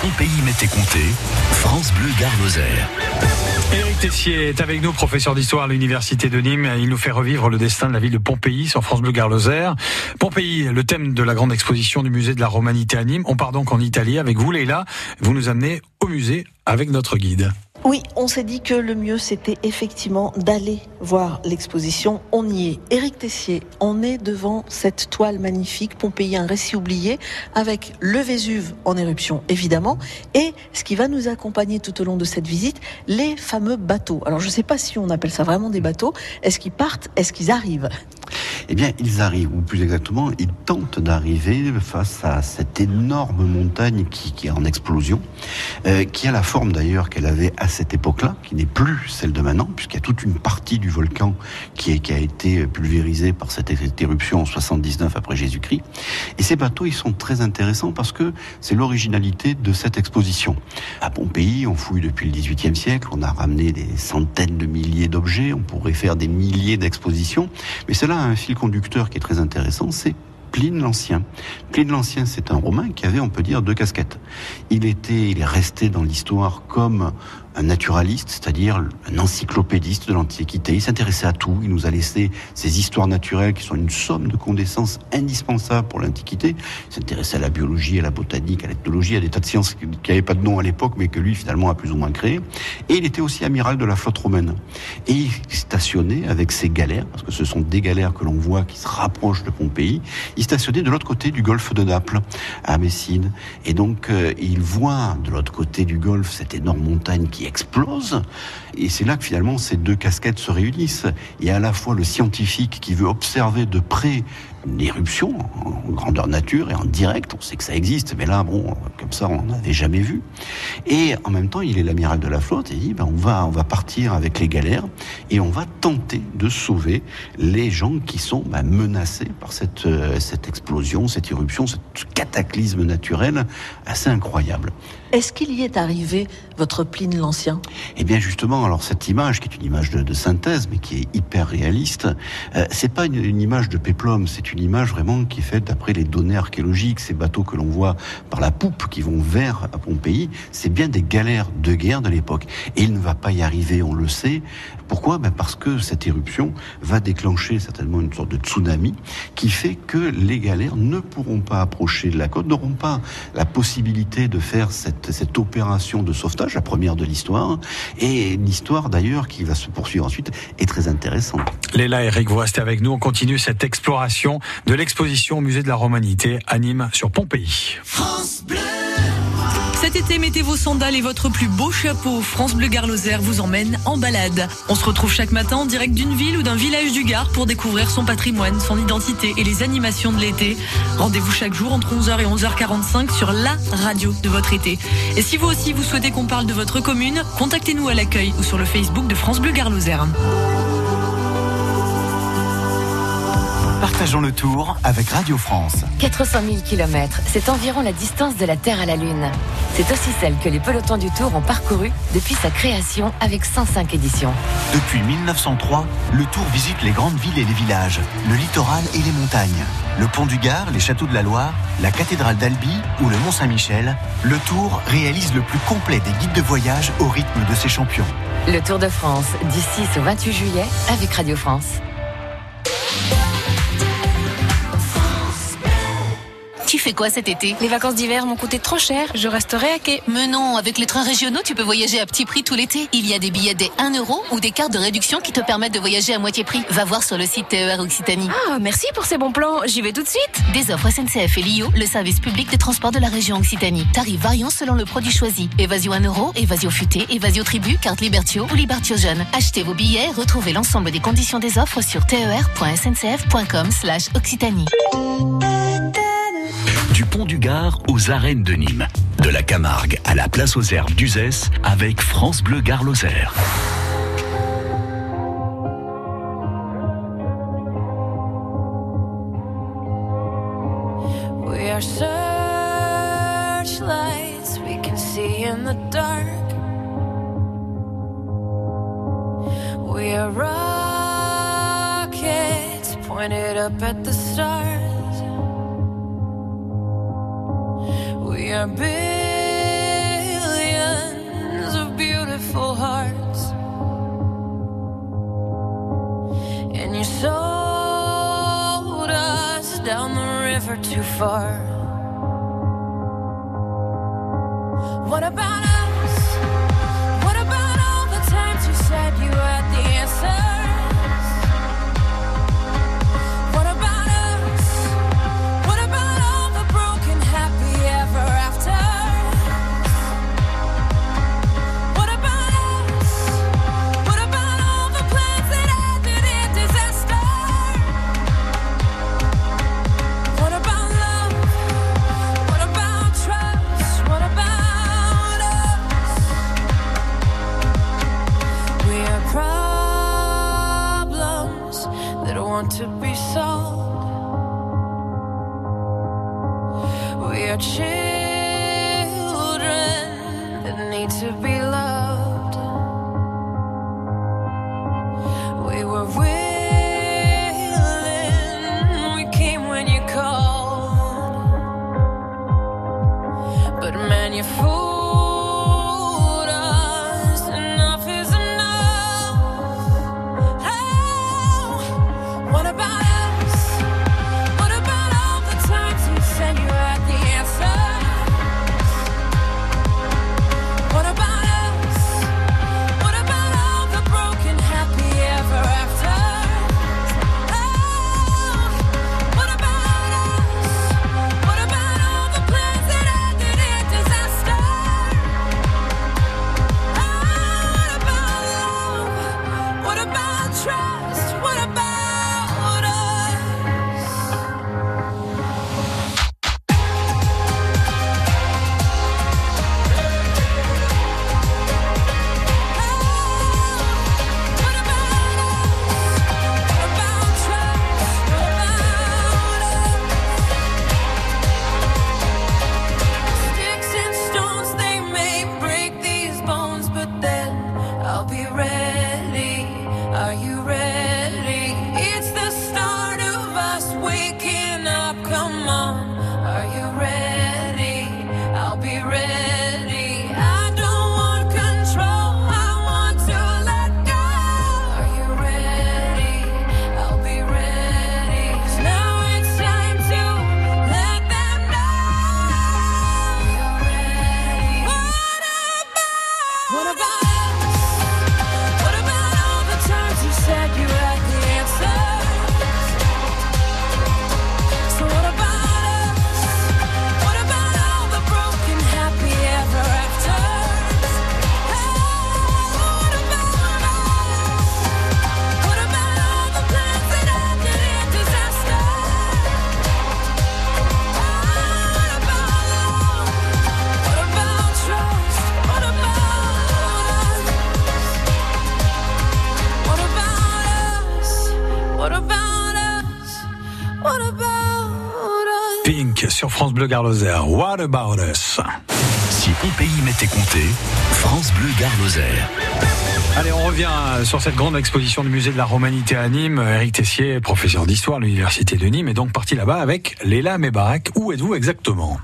Pompéi m'était compté, France Bleu Gare Lozère. Éric Tessier est avec nous, professeur d'histoire à l'Université de Nîmes. Il nous fait revivre le destin de la ville de Pompéi sur France Bleu Gare Lozère. Pompéi, le thème de la grande exposition du musée de la Romanité à Nîmes. On part donc en Italie avec vous, Leila. Vous nous amenez au musée avec notre guide. Oui, on s'est dit que le mieux c'était effectivement d'aller voir l'exposition. On y est. Éric Tessier, on est devant cette toile magnifique, Pompéi, un récit oublié, avec le Vésuve en éruption évidemment, et ce qui va nous accompagner tout au long de cette visite, les fameux bateaux. Alors je ne sais pas si on appelle ça vraiment des bateaux. Est-ce qu'ils partent? Est-ce qu'ils arrivent? Eh bien, ils arrivent, ou plus exactement, ils tentent d'arriver face à cette énorme montagne qui, est en explosion, euh, qui a la forme d'ailleurs qu'elle avait à cette époque-là, qui n'est plus celle de maintenant, puisqu'il y a toute une partie du volcan qui, a été pulvérisée par cette éruption en 79 après Jésus-Christ. Et ces bateaux, ils sont très intéressants parce que c'est l'originalité de cette exposition. À Pompéi, on fouille depuis le XVIIIe siècle, on a ramené des centaines de milliers d'objets, on pourrait faire des milliers d'expositions, mais cela a un fil conducteur qui est très intéressant, c'est Pline l'Ancien. Pline l'Ancien, c'est un Romain qui avait, on peut dire, deux casquettes. Il était, il est resté dans l'histoire comme un naturaliste, c'est-à-dire un encyclopédiste de l'Antiquité. Il s'intéressait à tout. Il nous a laissé ces histoires naturelles qui sont une somme de connaissances indispensables pour l'Antiquité. Il s'intéressait à la biologie, à la botanique, à l'ethnologie, à des tas de sciences qui n'avaient pas de nom à l'époque, mais que lui, finalement, a plus ou moins créé. Et il était aussi amiral de la flotte romaine. Et il stationnait avec ses galères, parce que ce sont des galères que l'on voit qui se rapprochent de Pompéi. Il stationnait de l'autre côté du golfe de Naples, à Messine. Et donc, euh, il voit de l'autre côté du golfe cette énorme montagne qui explose. Et c'est là que finalement ces deux casquettes se réunissent. Il y a à la fois le scientifique qui veut observer de près une éruption en grandeur nature et en direct. On sait que ça existe, mais là, bon, comme ça, on n'avait jamais vu. Et en même temps, il est l'amiral de la flotte et il dit, ben, on va, on va partir avec les galères et on va tenter de sauver les gens qui sont ben, menacés par cette, euh, cette explosion, cette éruption, ce cataclysme naturel assez incroyable. Est-ce qu'il y est arrivé, votre Pline l'Ancien? Eh bien, justement, alors cette image, qui est une image de, synthèse, mais qui est hyper réaliste, euh, c'est pas une, image de péplum, c'est une image vraiment qui est faite d'après les données archéologiques. Ces bateaux que l'on voit par la poupe qui vont vers Pompéi, c'est bien des galères de guerre de l'époque. Et il ne va pas y arriver, on le sait. Pourquoi? Ben Parce que cette éruption va déclencher certainement une sorte de tsunami qui fait que les galères ne pourront pas approcher de la côte, n'auront pas la possibilité de faire cette, cette opération de sauvetage, la première de l'histoire. Et l'histoire d'ailleurs qui va se poursuivre ensuite est très intéressante. Léla et Eric, vous restez avec nous. On continue cette exploration de l'exposition au musée de la Romanité à Nîmes sur Pompéi. France Bleu. Cet été, mettez vos sandales et votre plus beau chapeau. France Bleu Gare vous emmène en balade. On se retrouve chaque matin en direct d'une ville ou d'un village du Gard pour découvrir son patrimoine, son identité et les animations de l'été. Rendez-vous chaque jour entre 11h et 11h45 sur la radio de votre été. Et si vous aussi vous souhaitez qu'on parle de votre commune, contactez-nous à l'accueil ou sur le Facebook de France Bleu Gare Partageons le tour avec Radio France. 400 000 km, c'est environ la distance de la Terre à la Lune. C'est aussi celle que les pelotons du Tour ont parcouru depuis sa création avec 105 éditions. Depuis 1903, le Tour visite les grandes villes et les villages, le littoral et les montagnes. Le pont du Gard, les châteaux de la Loire, la cathédrale d'Albi ou le Mont Saint-Michel, le Tour réalise le plus complet des guides de voyage au rythme de ses champions. Le Tour de France, du 6 au 28 juillet avec Radio France. Fais quoi cet été? Les vacances d'hiver m'ont coûté trop cher, je resterai à quai. Mais non, avec les trains régionaux, tu peux voyager à petit prix tout l'été. Il y a des billets des 1 euro ou des cartes de réduction qui te permettent de voyager à moitié prix. Va voir sur le site TER Occitanie. Ah, merci pour ces bons plans, j'y vais tout de suite. Des offres SNCF et LIO, le service public des transports de la région Occitanie. Tarifs variant selon le produit choisi. Évasion 1 euro, Évasio futé, Évasio tribu, carte Libertio ou Libertio jeune. Achetez vos billets, retrouvez l'ensemble des conditions des offres sur ter.sncf.com slash Occitanie aux arènes de Nîmes. De la Camargue à la place aux herbes d'Uzès avec France Bleu Gare. are billions of beautiful hearts, and you sold us down the river too far. What about? France Bleu Garloser. What about us? Si Pompéi m'était compté, France Bleu Gare Lozère. Allez, on revient sur cette grande exposition du musée de la Romanité à Nîmes. Eric Tessier, professeur d'histoire à l'université de Nîmes, est donc parti là-bas avec Léla Mebarak. Où êtes-vous exactement?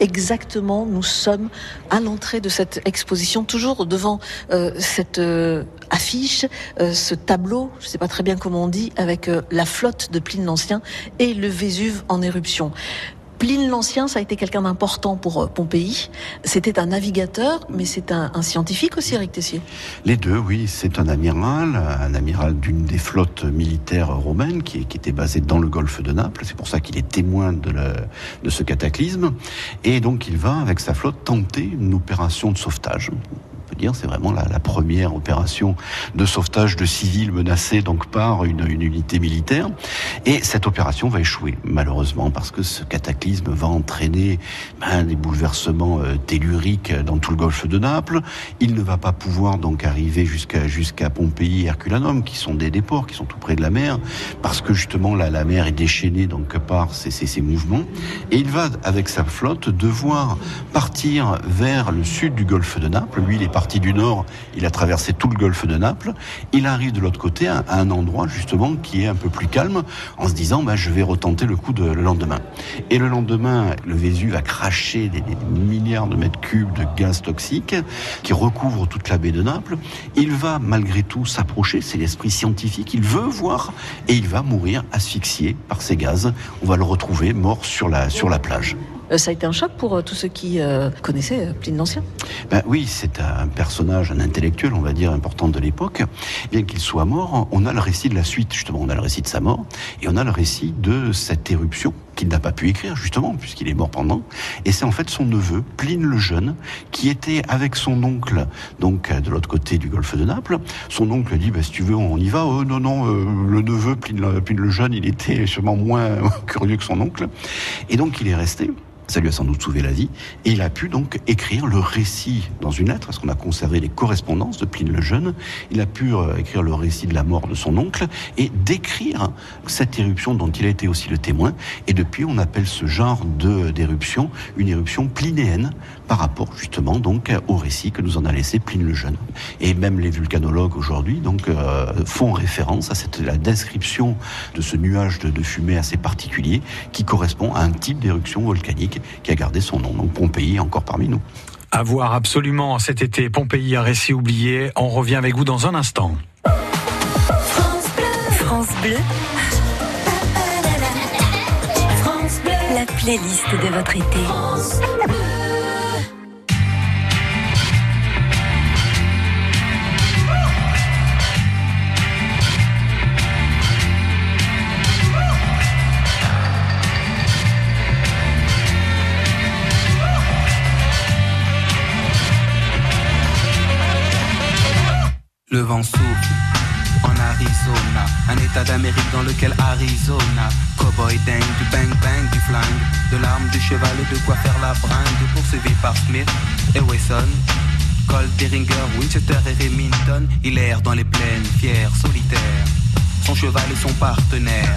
Exactement, nous sommes à l'entrée de cette exposition, toujours devant euh, cette euh, affiche, euh, ce tableau, je ne sais pas très bien comment on dit, avec euh, la flotte de Pline l'Ancien et le Vésuve en éruption. Pline l'Ancien, ça a été quelqu'un d'important pour euh, Pompéi. C'était un navigateur, mais c'est un, scientifique aussi, Eric Tessier. Les deux, oui, c'est un amiral, un amiral d'une des flottes militaires romaines qui, était basée dans le golfe de Naples. C'est pour ça qu'il est témoin de ce cataclysme. Et donc il va, avec sa flotte, tenter une opération de sauvetage. Peut dire c'est vraiment la, première opération de sauvetage de civils menacés donc par une, une unité militaire. Et cette opération va échouer, malheureusement, parce que ce cataclysme va entraîner ben, des bouleversements euh, telluriques dans tout le golfe de Naples. Il ne va pas pouvoir donc arriver jusqu'à jusqu'à Pompéi et Herculanum, qui sont des, des ports, qui sont tout près de la mer, parce que justement la, la mer est déchaînée donc par ces, ces, mouvements. Et il va, avec sa flotte, devoir partir vers le sud du golfe de Naples. Lui, il est du nord, il a traversé tout le golfe de Naples. Il arrive de l'autre côté à, un endroit justement qui est un peu plus calme, en se disant bah, je vais retenter le coup le lendemain. Et le lendemain, le Vésuve a craché des, milliards de mètres cubes de gaz toxiques qui recouvrent toute la baie de Naples. Il va malgré tout s'approcher, c'est l'esprit scientifique, il veut voir et il va mourir asphyxié par ces gaz. On va le retrouver mort sur la plage. Euh, Ça a été un choc pour euh, tous ceux qui euh, connaissaient Pline l'Ancien. Ben oui, c'est un personnage, un intellectuel, on va dire, important de l'époque. Bien qu'il soit mort, on a le récit de la suite, justement. On a le récit de sa mort et on a le récit de cette éruption qu'il n'a pas pu écrire, justement, puisqu'il est mort pendant. Et c'est en fait son neveu, Pline le Jeune, qui était avec son oncle, donc de l'autre côté du golfe de Naples. Son oncle dit, bah, si tu veux, on y va. Non, non, le neveu, Pline, Pline le Jeune, il était sûrement moins curieux que son oncle. Et donc, il est resté. Ça lui a sans doute sauvé la vie. Et il a pu donc écrire le récit dans une lettre, parce qu'on a conservé les correspondances de Pline le Jeune. Il a pu euh, écrire le récit de la mort de son oncle et décrire cette éruption dont il a été aussi le témoin. Et depuis, on appelle ce genre d'éruption une éruption plinéenne par rapport justement donc au récit que nous en a laissé Pline le Jeune. Et même les vulcanologues aujourd'hui donc euh, font référence à cette la description de ce nuage de fumée assez particulier qui correspond à un type d'éruption volcanique qui a gardé son nom. Donc Pompéi est encore parmi nous. À voir absolument cet été Pompéi, un récit oublié. On revient avec vous dans un instant. France Bleu. La playlist de votre été. Le vent souffle en Arizona, un état d'Amérique dans lequel Arizona, cowboy dingue, du bang bang, du flingue, de l'arme, du cheval et de quoi faire la bringue, poursuivi par Smith et Wesson. Colt, Derringer, Winchester et Remington, il erre dans les plaines, fier, solitaire. Son cheval est son partenaire.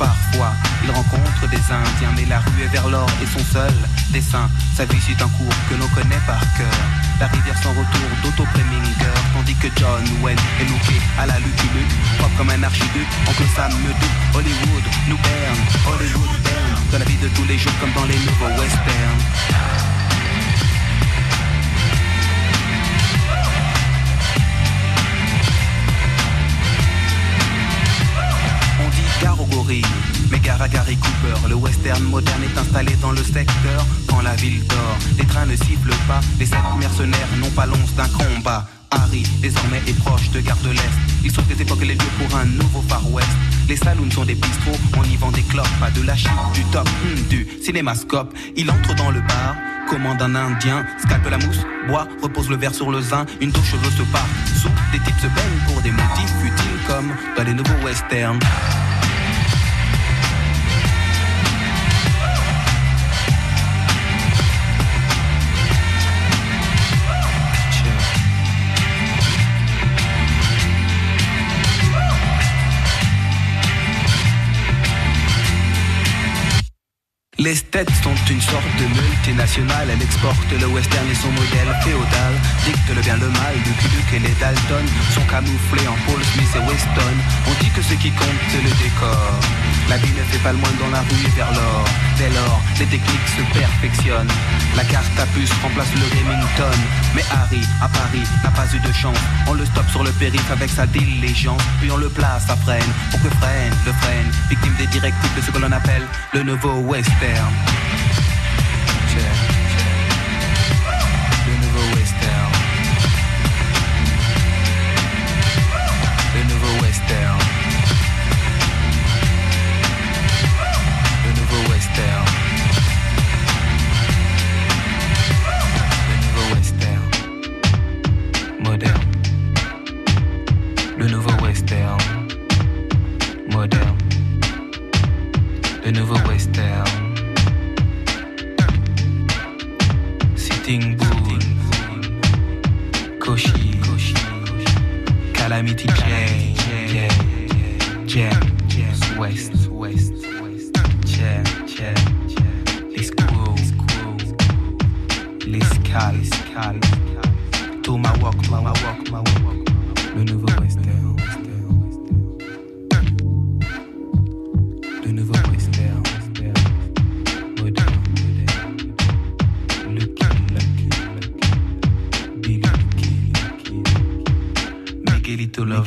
Parfois, il rencontre des Indiens, mais la rue est vers l'or et son seul dessin. Sa vie suit un cours que l'on connaît par cœur. La rivière sans retour d'Otto Preminger, tandis que John Wayne est looké à la lutte propre comme un archiduc. Oncle Sam me doute, Hollywood nous berne, Hollywood berne. Dans la vie de tous les jours comme dans les nouveaux westerns. Le western moderne est installé dans le secteur. Quand la ville dort, les trains ne sifflent pas. Les sept mercenaires n'ont pas l'once d'un combat. Harry, désormais, est proche de Gare de l'Est. Il sauve des époques et les lieux pour un nouveau Far West. Les saloons sont des bistrots, on y vend des clopes, pas de la chip, du top, hum, du cinémascope. Il entre dans le bar, commande un indien, scalpe la mousse, boit, repose le verre sur le zin, une dos cheveux se part. Sous, des types se baignent pour des motifs futiles comme dans les nouveaux westerns. Les States sont une sorte de multinationale, elle exporte le western et son modèle féodal, dicte le bien le mal, de Luke et les Dalton sont camouflés en Paul Smith et Weston. On dit que ce qui compte c'est le décor. La vie ne fait pas le moins dans la rue vers l'or. Dès lors, les techniques se perfectionnent. La carte à puce remplace le Remington. Mais Harry, à Paris, n'a pas eu de chance. On le stoppe sur le périph' avec sa diligence. Puis on le place à freine. Pour que freine, le freine. Victime des directives de ce que l'on appelle le nouveau western.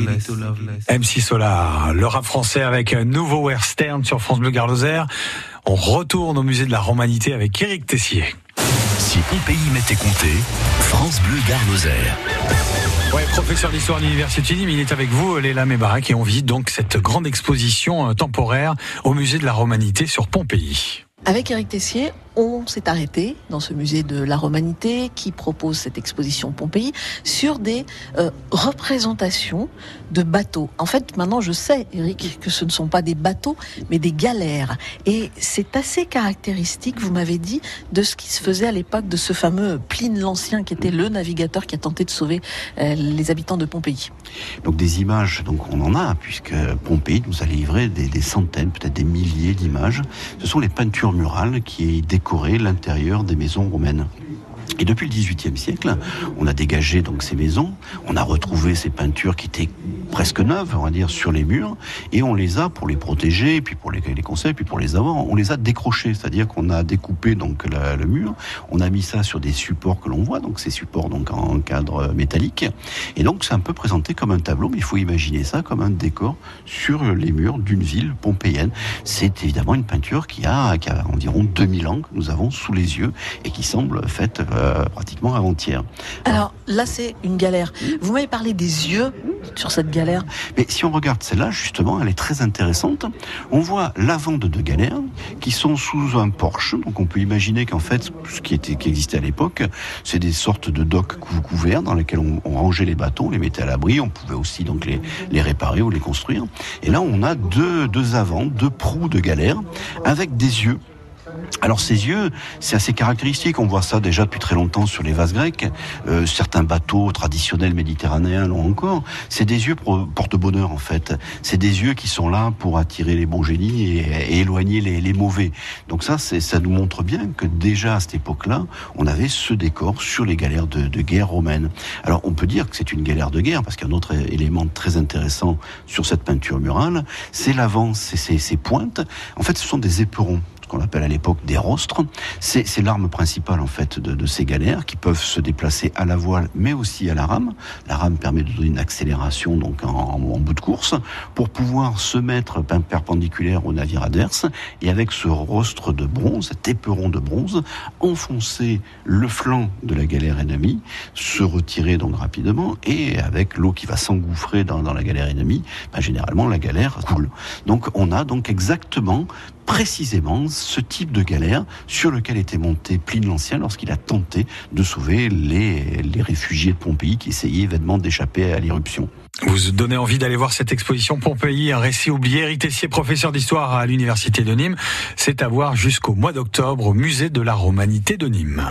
Loveless. Loveless. MC Solar, le rap français avec un nouveau western sur France Bleu Garloser. On retourne au musée de la Romanité avec Éric Tessier. Si Pompéi m'était compté, France Bleu Gare Lozère. Ouais, professeur d'histoire à l'université de Nîmes, il est avec vous, Léla Mébarak, et on visite donc cette grande exposition euh, temporaire au musée de la Romanité sur Pompéi. Avec Éric Tessier, on s'est arrêté dans ce musée de la Romanité qui propose cette exposition Pompéi sur des euh, représentations de bateaux. En fait, maintenant, je sais, Éric, que ce ne sont pas des bateaux, mais des galères. Et c'est assez caractéristique, vous m'avez dit, de ce qui se faisait à l'époque de ce fameux Pline l'Ancien, qui était le navigateur qui a tenté de sauver euh, les habitants de Pompéi. Donc des images, donc on en a, puisque Pompéi nous a livré des, des centaines, peut-être des milliers d'images. Ce sont les peintures murales qui décoraient l'intérieur des maisons romaines. Et depuis le XVIIIe siècle, on a dégagé donc ces maisons, on a retrouvé ces peintures qui étaient presque neuves, on va dire, sur les murs, et on les a pour les protéger, puis pour les, les conserver, puis pour les avoir, on les a décrochés, c'est-à-dire qu'on a découpé donc le mur, on a mis ça sur des supports que l'on voit, donc ces supports donc en cadre métallique, et donc c'est un peu présenté comme un tableau, mais il faut imaginer ça comme un décor sur les murs d'une ville pompéienne. C'est évidemment une peinture qui a, qui a environ 2000 ans que nous avons sous les yeux et qui semble faite euh, pratiquement avant-hier. Alors là, c'est une galère. Vous m'avez parlé des yeux sur cette galère. Mais si on regarde celle-là, justement, elle est très intéressante. On voit l'avant de deux galères qui sont sous un porche. Donc on peut imaginer qu'en fait, ce qui, était, qui existait à l'époque, c'est des sortes de docks cou- couverts dans lesquels on, rangeait les on les mettait à l'abri. On pouvait aussi donc les, les réparer ou les construire. Et là, on a deux, deux avants, deux proues de galères avec des yeux. Alors ces yeux, c'est assez caractéristique. On voit ça déjà depuis très longtemps sur les vases grecs. Euh, certains bateaux traditionnels méditerranéens l'ont encore. C'est des yeux porte-bonheur en fait. C'est des yeux qui sont là pour attirer les bons génies et, et éloigner les, mauvais. Donc ça, ça nous montre bien que déjà à cette époque-là, on avait ce décor sur les galères de, guerre romaines. Alors on peut dire que c'est une galère de guerre parce qu'un autre élément très intéressant sur cette peinture murale, c'est l'avant, c'est ces pointes. En fait, ce sont des éperons qu'on appelle à l'époque des rostres. C'est l'arme principale en fait de, ces galères qui peuvent se déplacer à la voile mais aussi à la rame. La rame permet de donner une accélération donc en, bout de course pour pouvoir se mettre per- perpendiculaire au navire adverse et avec ce rostre de bronze, cet éperon de bronze, enfoncer le flanc de la galère ennemie, se retirer donc rapidement et avec l'eau qui va s'engouffrer dans, dans la galère ennemie, ben, généralement la galère coule. Donc on a donc exactement précisément ce type de galère sur lequel était monté Pline l'Ancien lorsqu'il a tenté de sauver les, réfugiés de Pompéi qui essayaient vainement d'échapper à l'éruption. Vous donnez envie d'aller voir cette exposition Pompéi, un récit oublié. Éric Tessier, professeur d'histoire à l'université de Nîmes. C'est à voir jusqu'au mois d'octobre au musée de la Romanité de Nîmes.